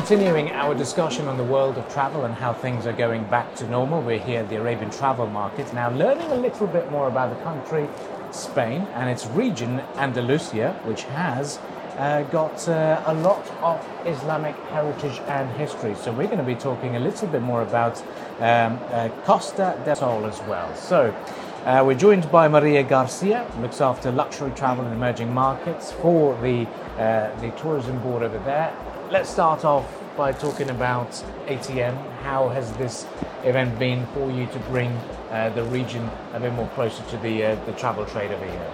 continuing our discussion on the world of travel and how things are going back to normal. We're here at the Arabian Travel Market now, learning a little bit more about the country, Spain, and its region, Andalusia, which has uh, got uh, a lot of Islamic heritage and history. So we're going to be talking a little bit more about um, uh, Costa del Sol as well. So uh, we're joined by Maria Garcia, who looks after luxury travel and emerging markets for the uh, the tourism board over there. Let's start off by talking about ATM. How has this event been for you to bring uh, the region a bit more closer to the uh, the travel trade over here?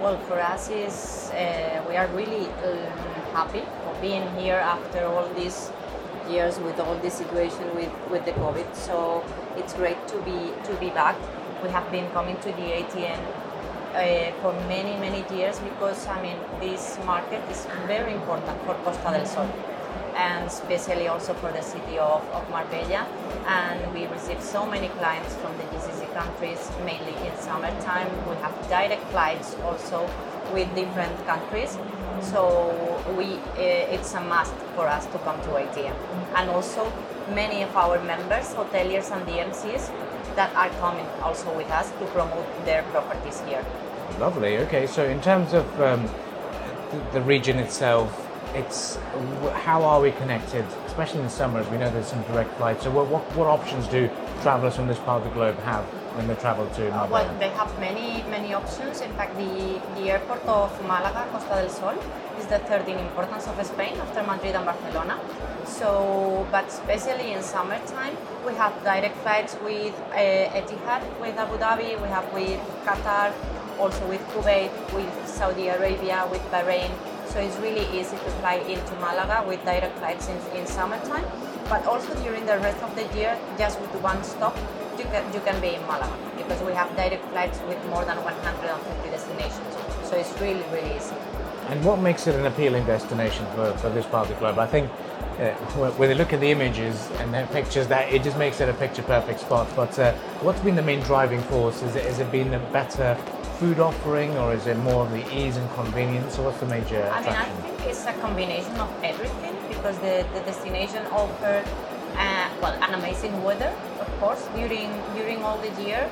Well, for us is uh, we are really um, happy for being here after all these years with all this situation with, with the COVID. So it's great to be to be back. We have been coming to the ATM uh, for many many years because I mean this market is very important for Costa del Sol and especially also for the city of, of Marbella. And we receive so many clients from the GCC countries, mainly in summertime. We have direct flights also with different countries. So we, uh, it's a must for us to come to ATM. And also many of our members, hoteliers and DMCs, that are coming also with us to promote their properties here. Lovely. Okay, so in terms of um, the region itself, it's how are we connected, especially in the summers? We know there's some direct flights. So what, what, what options do travelers from this part of the globe have when they travel to Marbella? Well, they have many many options. In fact, the, the airport of Malaga, Costa del Sol, is the third in importance of Spain after Madrid and Barcelona. So, but especially in summertime, we have direct flights with uh, Etihad, with Abu Dhabi, we have with Qatar, also with Kuwait, with Saudi Arabia, with Bahrain. So it's really easy to fly into Malaga with direct flights in, in summertime. But also during the rest of the year, just with one stop, you can, you can be in Malaga because we have direct flights with more than 150 destinations. So it's really, really easy. And what makes it an appealing destination for, for this part of the globe? I think uh, when they look at the images and the pictures, that it just makes it a picture perfect spot. But uh, what's been the main driving force? Is it, has it been a better food offering or is it more of the ease and convenience? Or what's the major I mean, I think it's a combination of everything because the, the destination offer uh, well an amazing weather, of course, during during all the year.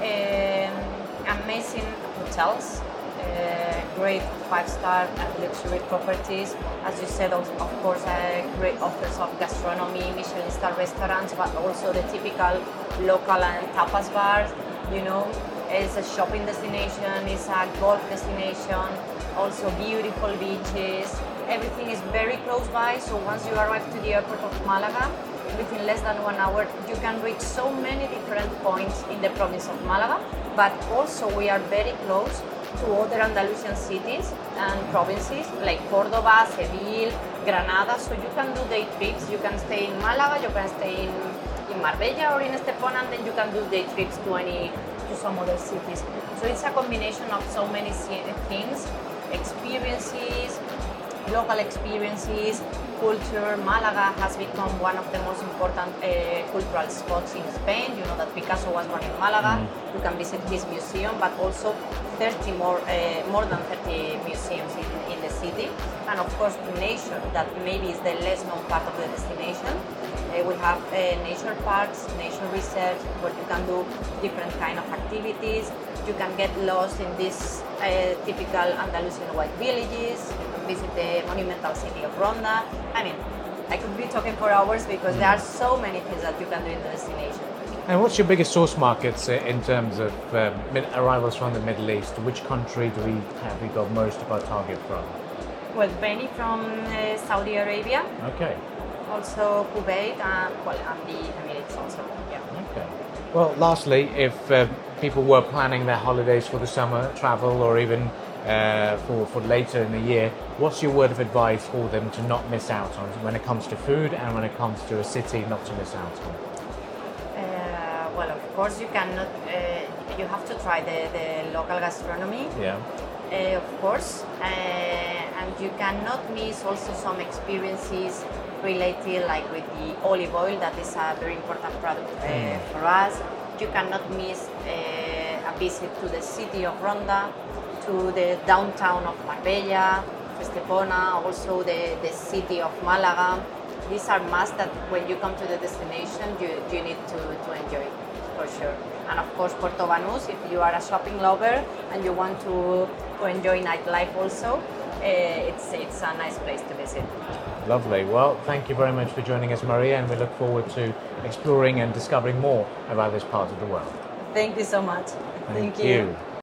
Um, amazing hotels, uh, great five-star and luxury properties. As you said, of, of course, uh, great offers of gastronomy, Michelin star restaurants, but also the typical local and tapas bars. You know, it's a shopping destination, it's a golf destination, also beautiful beaches. Everything is very close by, so once you arrive to the airport of Malaga, within less than one hour, you can reach so many different points in the province of Malaga. But also, we are very close to other Andalusian cities and provinces like Cordoba, Seville, Granada. So you can do day trips. You can stay in Malaga, you can stay in, in Marbella or in Estepona, and then you can do day trips to any to some other cities. So it's a combination of so many things, experiences, local experiences, culture. Malaga has become one of the most important uh, cultural spots in Spain. You know that Picasso was born in Malaga. You can visit his museum, but also 30 more, uh, more than 30 museums in, in the city. And of course, nature, that maybe is the less known part of the destination. Uh, we have uh, nature parks, nature reserves, where you can do different kind of activities. You can get lost in these uh, typical Andalusian white villages. You can visit the monumental city of Ronda. I mean, I could be talking for hours because there are so many things that you can do in the destination. And what's your biggest source markets uh, in terms of uh, arrivals from the Middle East? Which country do we have we got most of our target from? Well, many from uh, Saudi Arabia, Okay. Also Kuwait, and well, and the Emirates also. Yeah. Okay. Well, lastly, if uh, people were planning their holidays for the summer, travel, or even uh, for, for later in the year, what's your word of advice for them to not miss out on when it comes to food and when it comes to a city not to miss out on? Uh, well, of course, you cannot. Uh, you have to try the, the local gastronomy. Yeah. uh, of course, uh, and you cannot miss also some experiences related, like with the olive oil, that is a very important product uh, for us. You cannot miss uh, a visit to the city of Ronda, to the downtown of Marbella, Estepona, also the, the city of Malaga. these are must that when you come to the destination, you, you need to, to enjoy for sure. And of course, Puerto Banús, if you are a shopping lover and you want to, to enjoy nightlife also, Uh, it's, it's a nice place to visit. Lovely. Well, thank you very much for joining us, Maria, and we look forward to exploring and discovering more about this part of the world. Thank you so much. Thank, you.